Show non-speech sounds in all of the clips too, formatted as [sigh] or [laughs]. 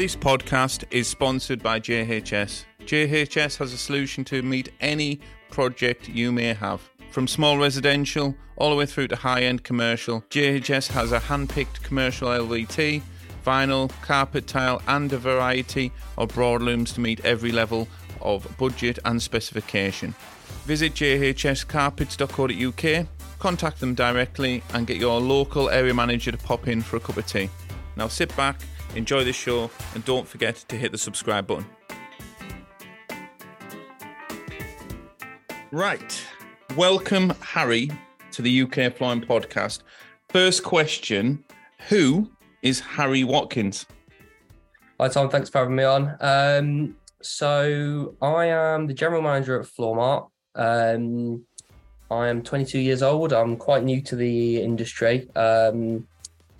This podcast is sponsored by JHS. JHS has a solution to meet any project you may have. From small residential all the way through to high end commercial, JHS has a hand picked commercial LVT, vinyl, carpet tile, and a variety of broadlooms to meet every level of budget and specification. Visit jhscarpets.co.uk, contact them directly, and get your local area manager to pop in for a cup of tea. Now sit back, enjoy the show, and don't forget to hit the subscribe button. Right. Welcome, Harry, to the UK Flooring Podcast. First question Who is Harry Watkins? Hi Tom, thanks for having me on. Um, so I am the general manager at Floormart. Um, I am 22 years old. I'm quite new to the industry. Um,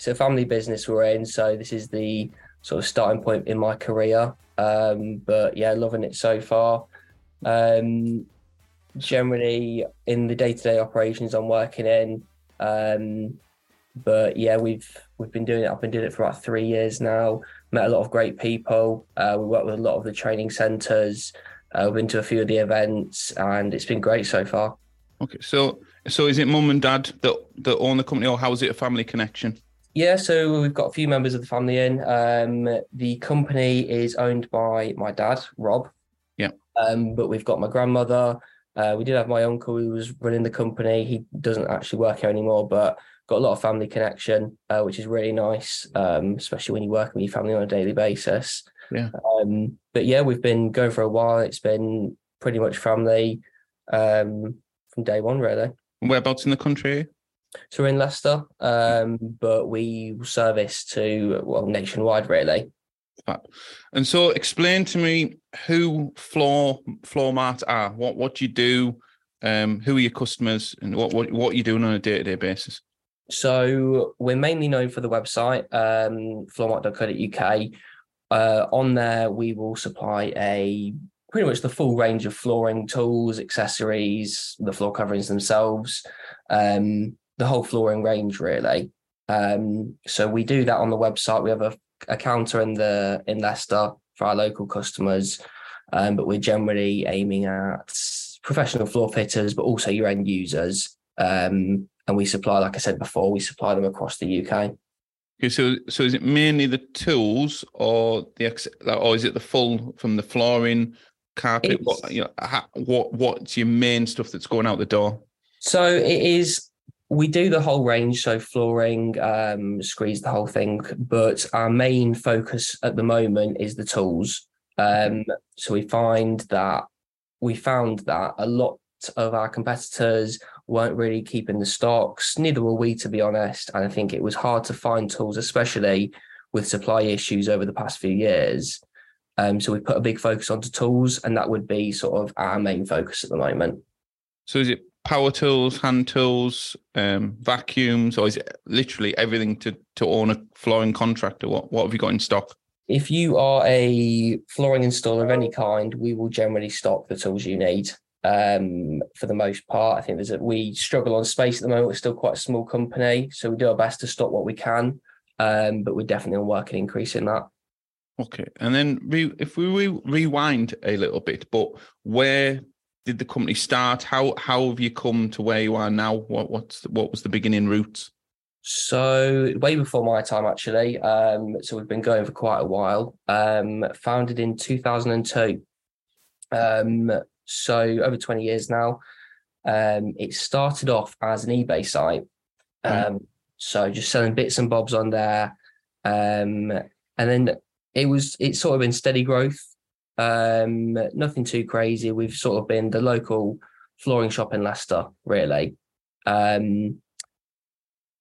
it's a family business we're in, so this is the sort of starting point in my career. Um, but yeah, loving it so far. Um, generally, in the day-to-day operations I'm working in, um, but yeah, we've we've been doing it. I've been doing it for about three years now. Met a lot of great people. Uh, we work with a lot of the training centres. Uh, we've been to a few of the events, and it's been great so far. Okay, so so is it mum and dad that that own the company, or how is it a family connection? Yeah, so we've got a few members of the family in. Um, the company is owned by my dad, Rob. Yeah. Um, but we've got my grandmother. Uh, we did have my uncle who was running the company. He doesn't actually work here anymore, but got a lot of family connection, uh, which is really nice, um, especially when you work with your family on a daily basis. Yeah. Um, but yeah, we've been going for a while. It's been pretty much family um, from day one, really. Whereabouts in the country? So we're in Leicester, um, but we service to well nationwide, really. And so, explain to me who floor Floormart are. What what do you do? Um, who are your customers, and what what what are you doing on a day to day basis? So we're mainly known for the website, um, floormart.co.uk. Uh, on there, we will supply a pretty much the full range of flooring tools, accessories, the floor coverings themselves, um, the whole flooring range really. Um, so we do that on the website. We have a, a counter in the in Leicester for our local customers, um, but we're generally aiming at professional floor fitters, but also your end users. Um, and we supply, like I said before, we supply them across the UK. Okay, so so is it mainly the tools, or the ex- or is it the full from the flooring, carpet? It's- What you know, ha- what what's your main stuff that's going out the door? So it is. We do the whole range, so flooring, um, the whole thing. But our main focus at the moment is the tools. Um, so we find that we found that a lot of our competitors weren't really keeping the stocks. Neither were we, to be honest. And I think it was hard to find tools, especially with supply issues over the past few years. Um, so we put a big focus onto tools, and that would be sort of our main focus at the moment. So is it power tools, hand tools, um, vacuums, or is it literally everything to to own a flooring contractor? What what have you got in stock? if you are a flooring installer of any kind, we will generally stock the tools you need. Um, for the most part, I think there's a, we struggle on space at the moment. We're still quite a small company, so we do our best to stock what we can. Um, but we're definitely on work and increasing that. Okay, and then re- if we re- rewind a little bit, but where did the company start? How how have you come to where you are now? What what's the, what was the beginning roots? So way before my time, actually. Um, so we've been going for quite a while. Um, founded in 2002. Um, so over 20 years now. Um, it started off as an eBay site. Right. Um, so just selling bits and bobs on there. Um, and then it was it's sort of been steady growth. Um, nothing too crazy. We've sort of been the local flooring shop in Leicester, really. Um,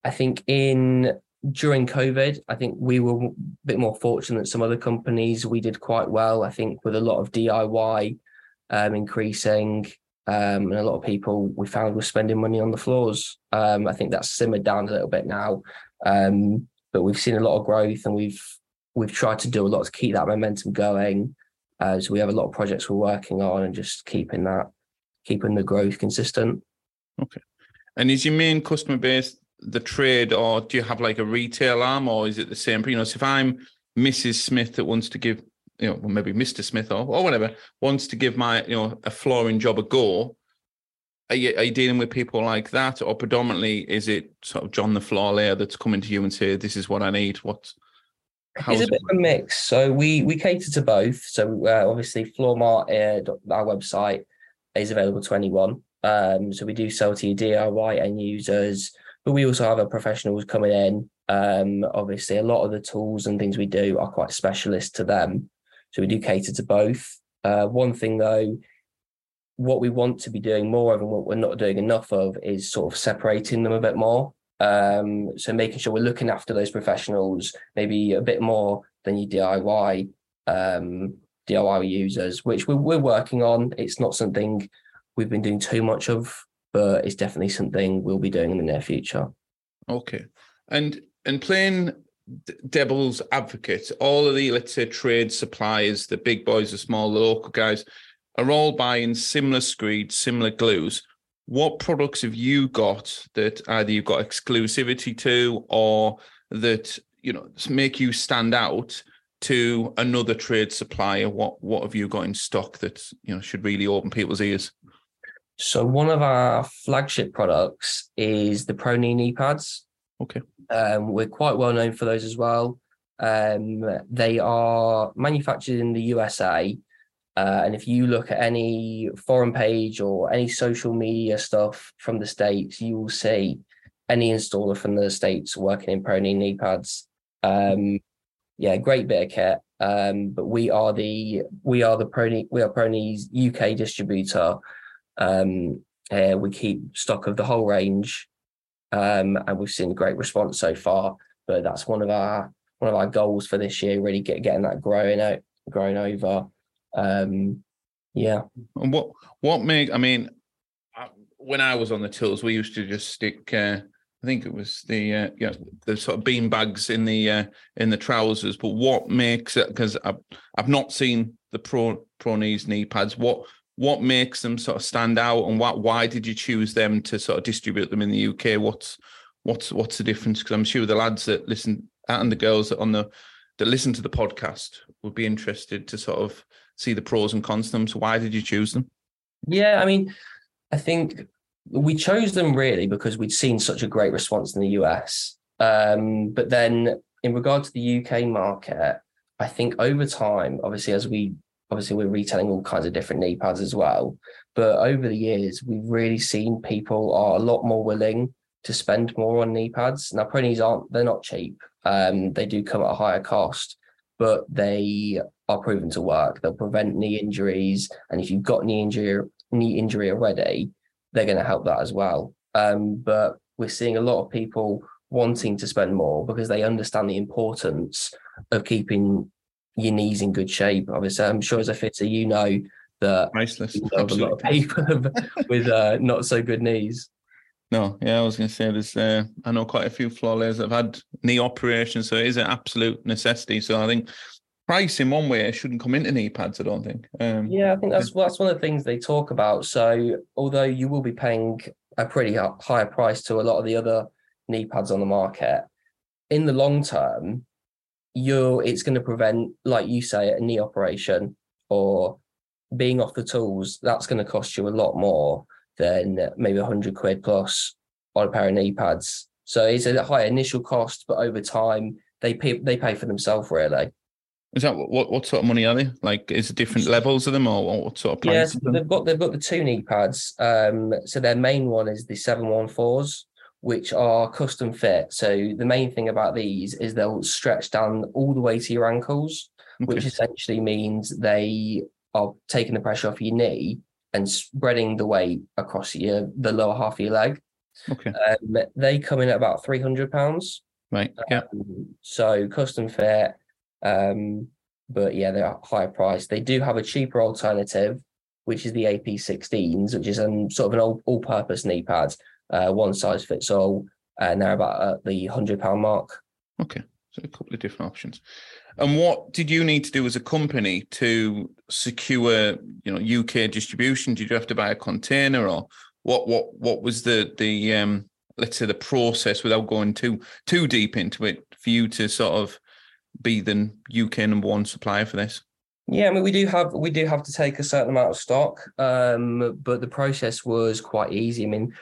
I think in during COVID, I think we were a bit more fortunate than some other companies. We did quite well, I think, with a lot of DIY um, increasing, um, and a lot of people we found were spending money on the floors. Um, I think that's simmered down a little bit now, um, but we've seen a lot of growth, and we've we've tried to do a lot to keep that momentum going. Uh, so we have a lot of projects we're working on, and just keeping that, keeping the growth consistent. Okay. And is your main customer base the trade, or do you have like a retail arm, or is it the same? You know, so if I'm Mrs. Smith that wants to give, you know, well, maybe Mr. Smith or, or whatever wants to give my, you know, a flooring job a go. Are you, are you dealing with people like that, or predominantly is it sort of John the floor layer that's coming to you and say, "This is what I need"? What? It's a bit of a mix. So we we cater to both. So uh, obviously, Floormart, uh, our website, is available to anyone. Um, so we do sell to DIY end users, but we also have our professionals coming in. Um, obviously, a lot of the tools and things we do are quite specialist to them. So we do cater to both. Uh, one thing though, what we want to be doing more of and what we're not doing enough of is sort of separating them a bit more. Um, so making sure we're looking after those professionals maybe a bit more than your DIY um, DIY users, which we're, we're working on. It's not something we've been doing too much of, but it's definitely something we'll be doing in the near future. Okay, and and playing devil's advocate, all of the let's say trade suppliers, the big boys, the small, the local guys, are all buying similar screeds, similar glues. What products have you got that either you've got exclusivity to, or that you know make you stand out to another trade supplier? What what have you got in stock that you know should really open people's ears? So one of our flagship products is the Pro Knee knee pads. Okay. Um, we're quite well known for those as well. Um, they are manufactured in the USA. Uh, and if you look at any forum page or any social media stuff from the States, you will see any installer from the States working in Pro Knee pads. Um, yeah, great bit of kit. Um, but we are the we are the Pro Knee, we are Pro Knee's UK distributor um, uh, we keep stock of the whole range, um, and we've seen great response so far. But that's one of our one of our goals for this year. Really get getting that growing out, growing over. Um, yeah. And what what make? I mean, when I was on the tills, we used to just stick. Uh, I think it was the uh, know, the sort of bean bags in the uh, in the trousers. But what makes it? Because I've I've not seen the pro pro knees knee pads. What what makes them sort of stand out and what why did you choose them to sort of distribute them in the UK? What's what's what's the difference? Because I'm sure the lads that listen and the girls that on the that listen to the podcast would be interested to sort of see the pros and cons of them. So why did you choose them? Yeah, I mean, I think we chose them really because we'd seen such a great response in the US. Um, but then in regard to the UK market, I think over time, obviously, as we obviously we're retailing all kinds of different knee pads as well. But over the years, we've really seen people are a lot more willing to spend more on knee pads. Now, pro knees aren't they're not cheap. Um, they do come at a higher cost, but they are proven to work. They'll prevent knee injuries, and if you've got knee injury knee injury already, they're going to help that as well. Um, but we're seeing a lot of people wanting to spend more because they understand the importance of keeping your knees in good shape. Obviously, I'm sure as a fitter, you know that priceless. You know a lot of people with uh, not so good knees. No, yeah, I was going to say there's. Uh, I know quite a few floor layers that have had knee operations, so it is an absolute necessity. So I think price in one way shouldn't come into knee pads. I don't think. Um, yeah, I think that's that's one of the things they talk about. So although you will be paying a pretty higher price to a lot of the other knee pads on the market, in the long term, you're it's going to prevent, like you say, a knee operation or being off the tools. That's going to cost you a lot more than maybe a hundred quid plus on a pair of knee pads. So it's a high initial cost, but over time they pay they pay for themselves really. Is that what what sort of money are they? Like, is it different levels of them, or what sort of price? Yeah, so they've got they've got the two knee pads. Um, so their main one is the seven one fours, which are custom fit. So the main thing about these is they'll stretch down all the way to your ankles, okay. which essentially means they are taking the pressure off your knee and spreading the weight across your the lower half of your leg. Okay. Um, they come in at about three hundred pounds. Right. Yeah. Um, so custom fit, um, but yeah, they're higher price. They do have a cheaper alternative, which is the AP16s, which is um, sort of an all, all-purpose knee pad uh, one size fits all, and they're about at the hundred pound mark. Okay, so a couple of different options. And what did you need to do as a company to secure, you know, UK distribution? Did you have to buy a container, or what? What? What was the the um, let's say the process without going too too deep into it for you to sort of be the UK number one supplier for this? Yeah, I mean we do have we do have to take a certain amount of stock, um, but the process was quite easy. I mean,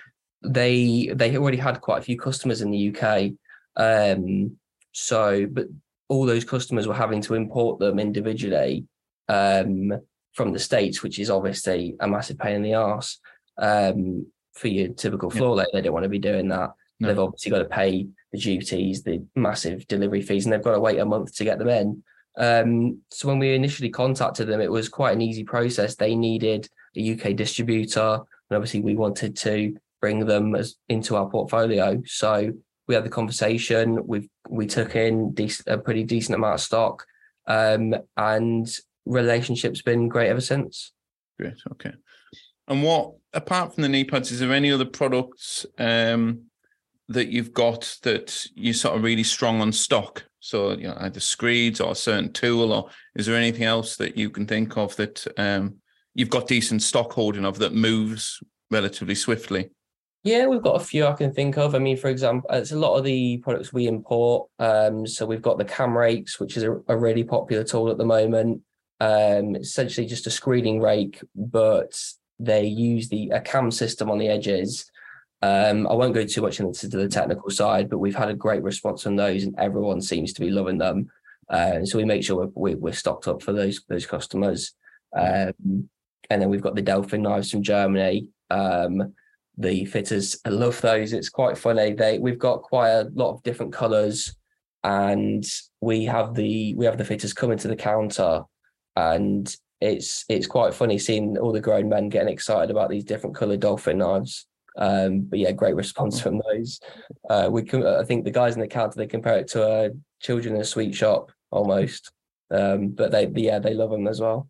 they they already had quite a few customers in the UK, um, so but all those customers were having to import them individually um, from the states, which is obviously a massive pain in the ass um, for your typical floor yeah. They don't want to be doing that. No. They've obviously got to pay the duties, the massive delivery fees, and they've got to wait a month to get them in. Um, so when we initially contacted them, it was quite an easy process. They needed a UK distributor, and obviously we wanted to bring them as, into our portfolio. So we had the conversation. We we took in a pretty decent amount of stock, um, and relationship's been great ever since. Great. Okay. And what apart from the knee pads, is there any other products um, that you've got that you're sort of really strong on stock? So, you know, either screeds or a certain tool, or is there anything else that you can think of that um, you've got decent stock holding of that moves relatively swiftly? Yeah, we've got a few I can think of. I mean, for example, it's a lot of the products we import. Um, so we've got the cam rakes, which is a, a really popular tool at the moment. Um, essentially just a screeding rake, but they use the a cam system on the edges um, I won't go too much into the technical side, but we've had a great response on those, and everyone seems to be loving them. Uh, so we make sure we're, we're, stocked up for those those customers. Um, and then we've got the Delfin knives from Germany. Um, the fitters love those. It's quite funny. They we've got quite a lot of different colours, and we have the we have the fitters coming to the counter, and it's it's quite funny seeing all the grown men getting excited about these different coloured dolphin knives. Um, but yeah, great response from those. Uh, we can, I think the guys in the counter they compare it to a children in a sweet shop almost. Um, but they, yeah, they love them as well.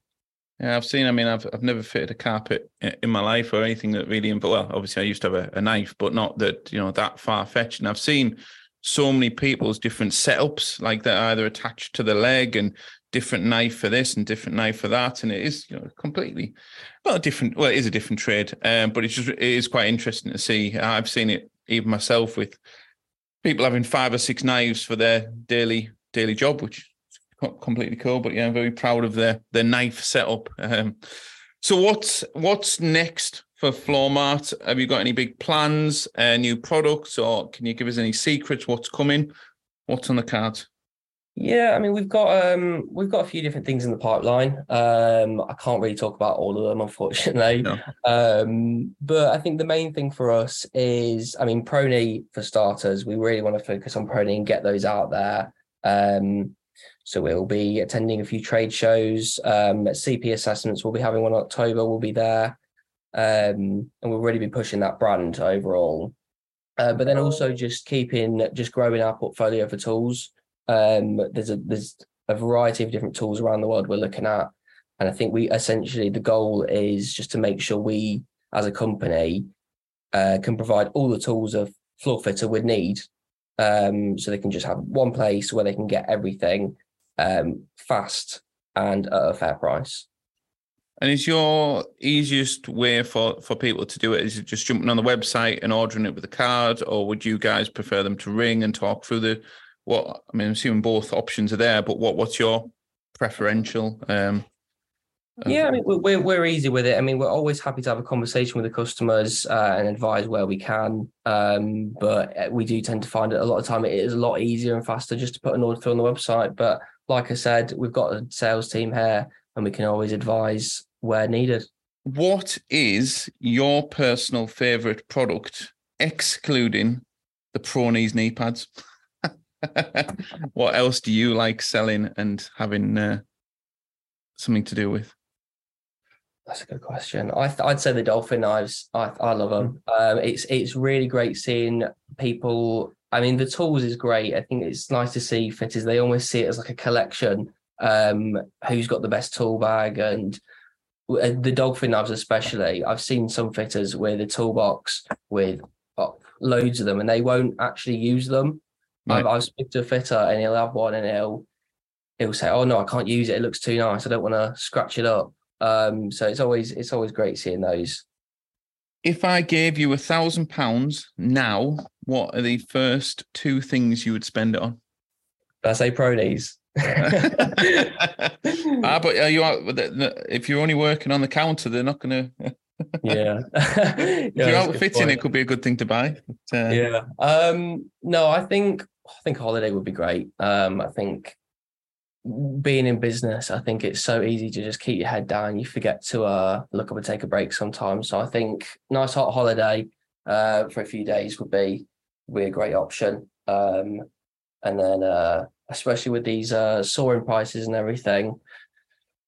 Yeah, I've seen. I mean, I've I've never fitted a carpet in my life or anything that really. Involved. Well, obviously, I used to have a, a knife, but not that you know that far fetched. And I've seen so many people's different setups, like they're either attached to the leg and different knife for this and different knife for that, and it is you know completely well a different. Well, it is a different trade, um, but it's just it is quite interesting to see. I've seen it even myself with people having five or six knives for their daily daily job, which is completely cool. But yeah, I'm very proud of their their knife setup. Um, so what's what's next for Floormart? Have you got any big plans, uh, new products, or can you give us any secrets? What's coming? What's on the cards? Yeah, I mean we've got um we've got a few different things in the pipeline. Um I can't really talk about all of them [laughs] unfortunately. No. Um but I think the main thing for us is I mean Pro Knee for starters, we really want to focus on Pro Knee and get those out there. Um so we'll be attending a few trade shows. Um CP assessments we'll be having one in October, we'll be there. Um and we'll really be pushing that brand overall. Uh, but then also just keeping just growing our portfolio for tools. Um, there's a there's a variety of different tools around the world we're looking at, and I think we essentially the goal is just to make sure we as a company uh, can provide all the tools a floor fitter would need, um, so they can just have one place where they can get everything um, fast and at a fair price. And is your easiest way for, for people to do it is it just jumping on the website and ordering it with a card, or would you guys prefer them to ring and talk through the what I mean, I'm assuming both options are there, but what what's your preferential? Um, yeah, I mean, we're we're easy with it. I mean, we're always happy to have a conversation with the customers uh, and advise where we can. Um, but uh, we do tend to find it a lot of time it is a lot easier and faster just to put an order through on the website. But like I said, we've got a sales team here, and we can always advise where needed. What is your personal favorite product, excluding the Pro Knees knee pads? [laughs] what else do you like selling and having uh, something to do with? That's a good question. I would say the dolphin knives. I I love them. Um, it's it's really great seeing people. I mean, the tools is great. I think it's nice to see fitters. They almost see it as like a collection. Um, who's got the best tool bag and uh, the dolphin knives especially. I've seen some fitters with a toolbox with oh, loads of them, and they won't actually use them. Right. I've, I've spoken to a fitter and he'll have one and he'll he'll say, "Oh no, I can't use it. It looks too nice. I don't want to scratch it up." Um, so it's always it's always great seeing those. If I gave you a thousand pounds now, what are the first two things you would spend it on? I say Pro Knees? [laughs] ah, but are you? If you're only working on the counter, they're not going [laughs] to. [laughs] [laughs] yeah. if you're outfitting, it could be a good thing to buy. But, uh... Yeah. Um. No, I think I think holiday would be great. Um. I think being in business, I think it's so easy to just keep your head down. You forget to uh look up and take a break sometimes. So I think nice hot holiday uh for a few days would be would be a great option. Um. And then uh especially with these uh, soaring prices and everything.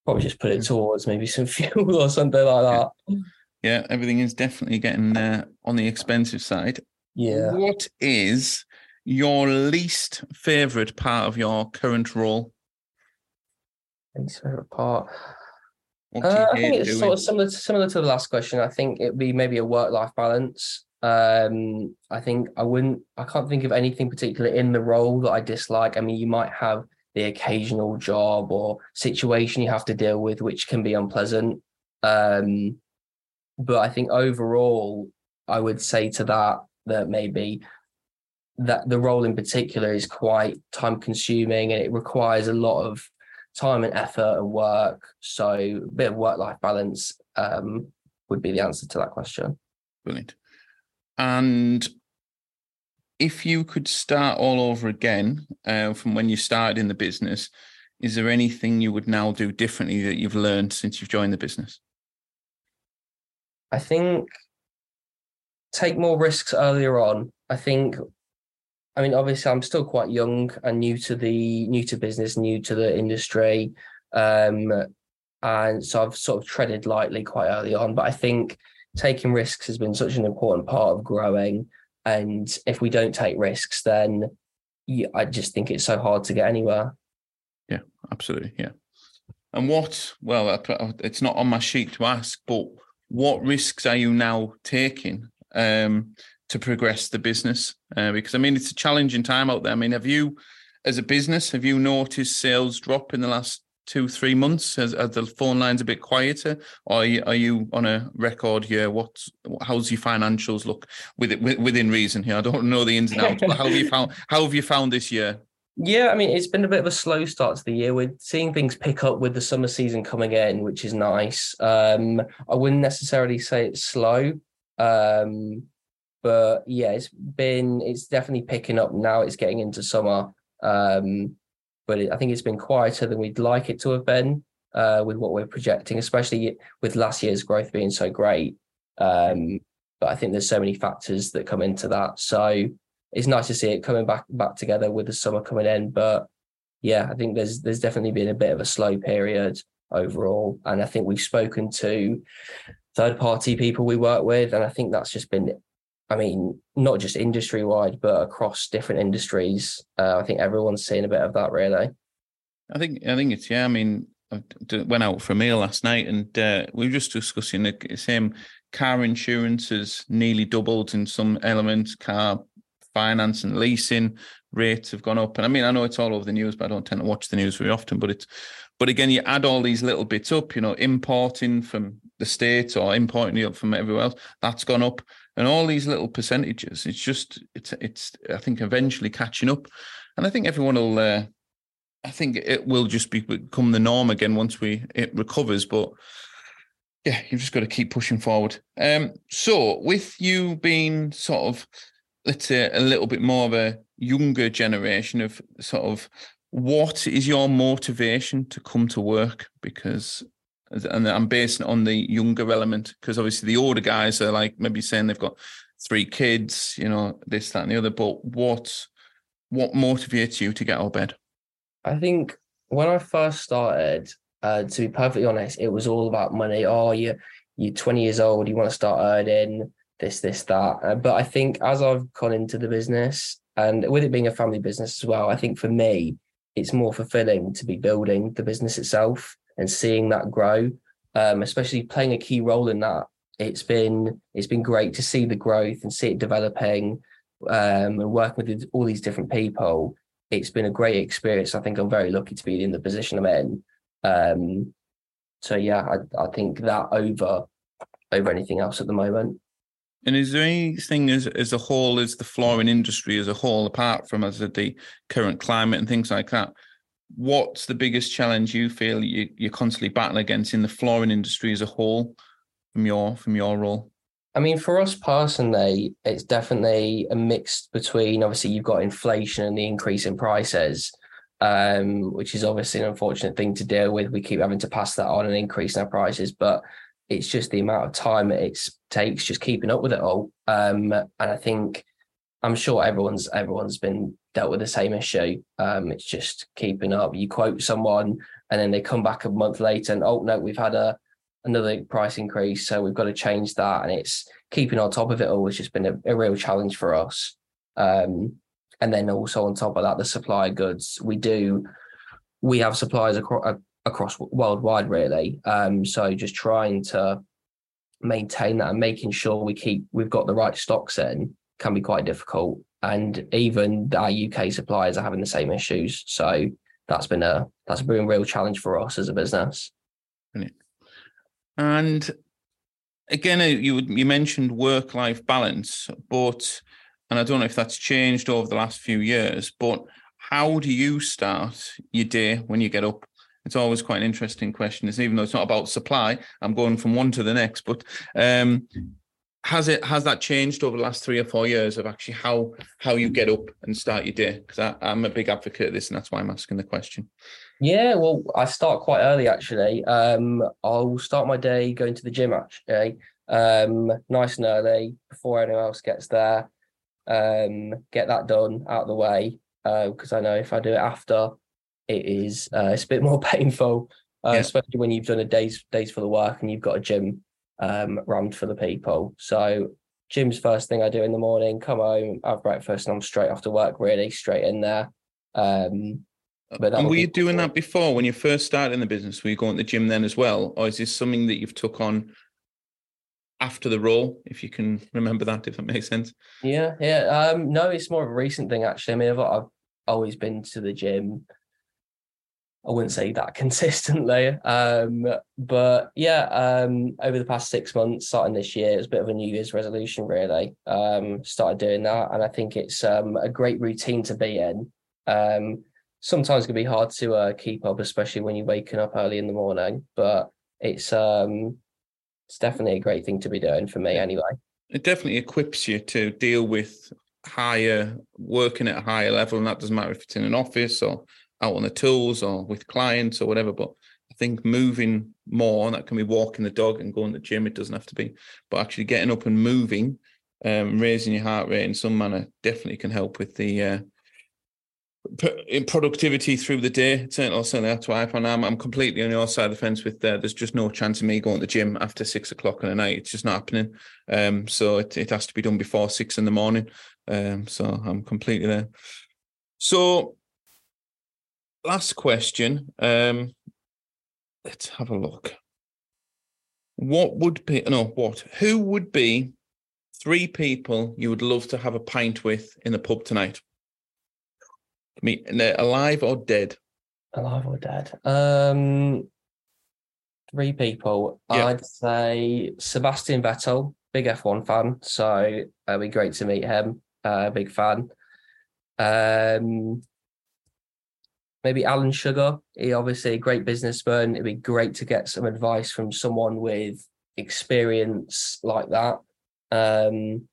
Probably just put it mm. towards maybe some [laughs] fuel or something like that. Yeah, everything is definitely getting uh, on the expensive side. Yeah. What is your least favorite part of your current role? Least favorite part. Uh, I think it's doing? sort of similar to, similar to the last question. I think it'd be maybe a work life balance. Um, I think I wouldn't, I can't think of anything particular in the role that I dislike. I mean, you might have the occasional job or situation you have to deal with, which can be unpleasant. Um, but I think overall, I would say to that that maybe that the role in particular is quite time consuming and it requires a lot of time and effort and work. So a bit of work life balance um, would be the answer to that question. Brilliant. And if you could start all over again uh, from when you started in the business, is there anything you would now do differently that you've learned since you've joined the business? I think take more risks earlier on. I think, I mean, obviously, I'm still quite young and new to the new to business, new to the industry, um, and so I've sort of treaded lightly quite early on. But I think taking risks has been such an important part of growing. And if we don't take risks, then I just think it's so hard to get anywhere. Yeah, absolutely. Yeah. And what, well, it's not on my sheet to ask, but what risks are you now taking um, to progress the business? Uh, because I mean, it's a challenging time out there. I mean, have you, as a business, have you noticed sales drop in the last two, three months? As, are the phone lines a bit quieter, or are you, are you on a record year? What, how's your financials look with it within reason here? I don't know the ins and outs, but how have you found how have you found this year? Yeah, I mean, it's been a bit of a slow start to the year. We're seeing things pick up with the summer season coming in, which is nice. Um, I wouldn't necessarily say it's slow, um, but yeah, it's been it's definitely picking up now. It's getting into summer. Um, but it, I think it's been quieter than we'd like it to have been uh, with what we're projecting, especially with last year's growth being so great. Um, but I think there's so many factors that come into that. So it's nice to see it coming back back together with the summer coming in. But yeah, I think there's there's definitely been a bit of a slow period overall, and I think we've spoken to third party people we work with, and I think that's just been I mean, not just industry wide, but across different industries. Uh, I think everyone's seen a bit of that, really. I think I think it's yeah. I mean, I went out for a meal last night, and uh, we were just discussing the same car insurance has nearly doubled in some elements. Car finance and leasing rates have gone up, and I mean, I know it's all over the news, but I don't tend to watch the news very often. But it's but again, you add all these little bits up. You know, importing from the states or importing from everywhere else, that's gone up and all these little percentages. It's just it's it's I think eventually catching up, and I think everyone will. Uh, I think it will just be, become the norm again once we it recovers. But yeah, you've just got to keep pushing forward. Um, so with you being sort of let's say a little bit more of a younger generation of sort of what is your motivation to come to work? Because and I'm basing on the younger element because obviously the older guys are like maybe saying they've got three kids, you know, this, that, and the other. But what what motivates you to get out of bed? I think when I first started, uh, to be perfectly honest, it was all about money. Oh, you you're 20 years old, you want to start earning this, this, that. Uh, but I think as I've gone into the business and with it being a family business as well, I think for me, it's more fulfilling to be building the business itself and seeing that grow, um, especially playing a key role in that. It's been it's been great to see the growth and see it developing, um, and working with all these different people. It's been a great experience. I think I'm very lucky to be in the position I'm in. Um, so yeah, I, I think that over over anything else at the moment. And is there anything as as a whole, as the flooring industry as a whole, apart from as the current climate and things like that, what's the biggest challenge you feel you, you're constantly battling against in the flooring industry as a whole from your from your role? I mean, for us personally, it's definitely a mix between obviously you've got inflation and the increase in prices, um, which is obviously an unfortunate thing to deal with. We keep having to pass that on and increase our prices, but it's just the amount of time it takes just keeping up with it all. Um, and I think I'm sure everyone's everyone's been dealt with the same issue. Um, it's just keeping up. You quote someone, and then they come back a month later, and oh no, we've had a another price increase, so we've got to change that. And it's keeping on top of it all has just been a, a real challenge for us. Um, and then also on top of that, the supply goods we do. We have suppliers across across worldwide, really. Um, so just trying to maintain that and making sure we keep we've got the right stocks in can be quite difficult. And even our UK suppliers are having the same issues. So that's been a that's been a real challenge for us as a business. And again, uh, you you mentioned work life balance, but and I don't know if that's changed over the last few years, but how do you start your day when you get up? It's always quite an interesting question. It's even though it's not about supply, I'm going from one to the next. But um, has it has that changed over the last three or four years of actually how how you get up and start your day? Because I'm a big advocate of this, and that's why I'm asking the question. Yeah, well, I start quite early actually. Um, I'll start my day going to the gym actually, um, nice and early before anyone else gets there. Um, get that done out of the way because uh, I know if I do it after, it is uh, it's a bit more [laughs] painful, uh, yeah. especially when you've done a day's days for the work and you've got a gym um, rammed for the people. So gym's first thing I do in the morning. Come home, have breakfast, and I'm straight off to work. Really straight in there. Um, but and were you doing that before when you first started in the business? Were you going to the gym then as well, or is this something that you've took on after the role? If you can remember that, if that makes sense. Yeah, yeah. Um, no, it's more of a recent thing actually. I mean, I've, I've always been to the gym I wouldn't say that [laughs] consistently. Um, but yeah, um, over the past six months, starting this year, it's a bit of a New Year's resolution, really. Um, started doing that, and I think it's um, a great routine to be in. Um, sometimes it can be hard to uh, keep up, especially when you're waking up early in the morning. But it's um, it's definitely a great thing to be doing for me, anyway. It definitely equips you to deal with higher working at a higher level, and that doesn't matter if it's in an office or out on the tools or with clients or whatever. But I think moving more, and that can be walking the dog and going to the gym, it doesn't have to be, but actually getting up and moving, um, raising your heart rate in some manner definitely can help with the uh, in productivity through the day. Certainly, certainly that's why I find I'm, I'm completely on your side of the fence with uh, there's just no chance of me going to the gym after six o'clock in the night. It's just not happening. Um, so it, it has to be done before six in the morning. Um, so I'm completely there. So last question. Um, let's have a look. What would be no what? Who would be three people you would love to have a pint with in the pub tonight? Me, alive or dead? Alive or dead? Um, three people. I'd say Sebastian Vettel, big F1 fan, so it'd be great to meet him. Uh, big fan. Um, maybe Alan Sugar. He obviously a great businessman. It'd be great to get some advice from someone with experience like that. Um,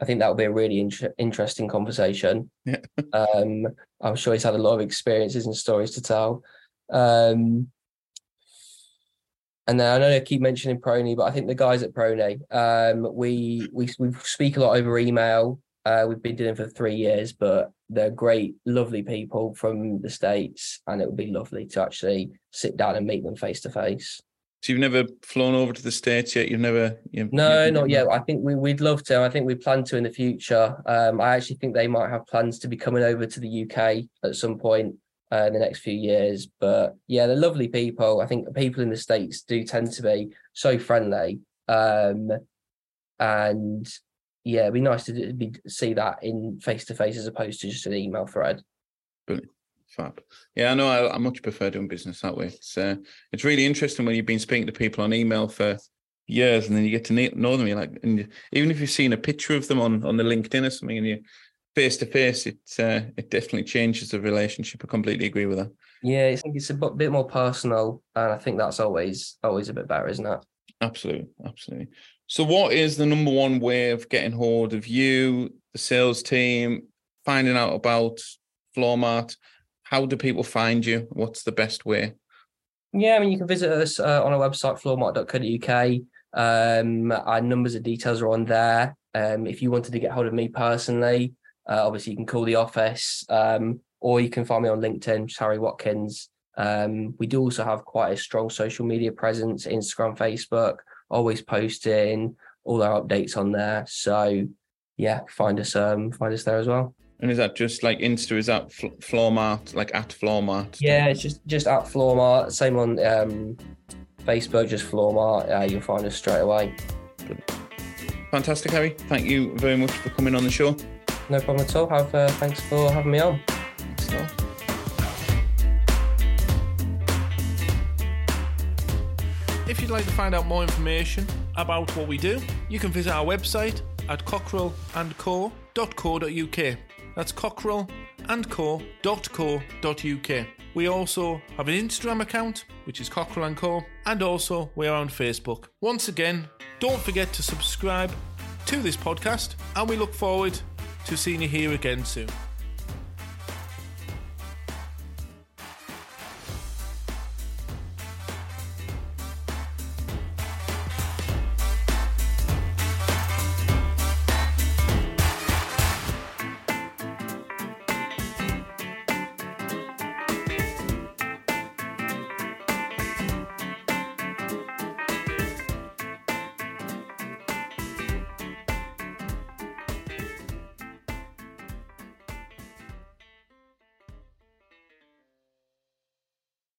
I think that would be a really inter- interesting conversation. Yeah. [laughs] um, I'm sure he's had a lot of experiences and stories to tell. Um, and then I know I keep mentioning Pro Knee, but I think the guys at Pro Knee, um, we we we speak a lot over email. Uh, we've been doing for three years, but they're great, lovely people from the States, and it would be lovely to actually sit down and meet them face to face. So you've never flown over to the States yet? You've never you've, No, you've, not yet. I think we, we'd love to. I think we plan to in the future. Um, I actually think they might have plans to be coming over to the UK at some point uh, in the next few years. But yeah, they're lovely people. I think people in the States do tend to be so friendly. Um, and yeah, it'd be nice to be, see that in face to face as opposed to just an email thread. Brilliant. Fab. Yeah, I know. I, I, much prefer doing business that way. It's uh, it's really interesting when you've been speaking to people on email for years, and then you get to know them. You're like, and you, even if you've seen a picture of them on on the LinkedIn or something, and you face to face, it uh, it definitely changes the relationship. I completely agree with that. Yeah, I think it's a bit more personal, and I think that's always always a bit better, isn't it? Absolutely, absolutely. So, what is the number one way of getting hold of you, the sales team, finding out about Floormart? How do people find you? What's the best way? Yeah, I mean, you can visit us uh, on our website, floormart.co.uk. Um, our numbers and details are on there. Um, if you wanted to get hold of me personally, uh, obviously you can call the office um, or you can find me on LinkedIn, Harry Watkins. Um, we do also have quite a strong social media presence, Instagram, Facebook, always posting all our updates on there. So yeah, find us um, find us there as well. And is that just like Insta? Is that fl- Floormart, like at Floormart? Yeah, it's just just at Floormart. Same on um, Facebook, just Floormart. Uh, you'll find us straight away. Fantastic, Harry. Thank you very much for coming on the show. No problem at all. Have uh, thanks for having me on. You'd like to find out more information about what we do, you can visit our website at cockrellandco.co.uk. That's cockrellandco.co.uk. We also have an Instagram account, which is Cockrell and Co, and also we're on Facebook. Once again, don't forget to subscribe to this podcast, and we look forward to seeing you here again soon.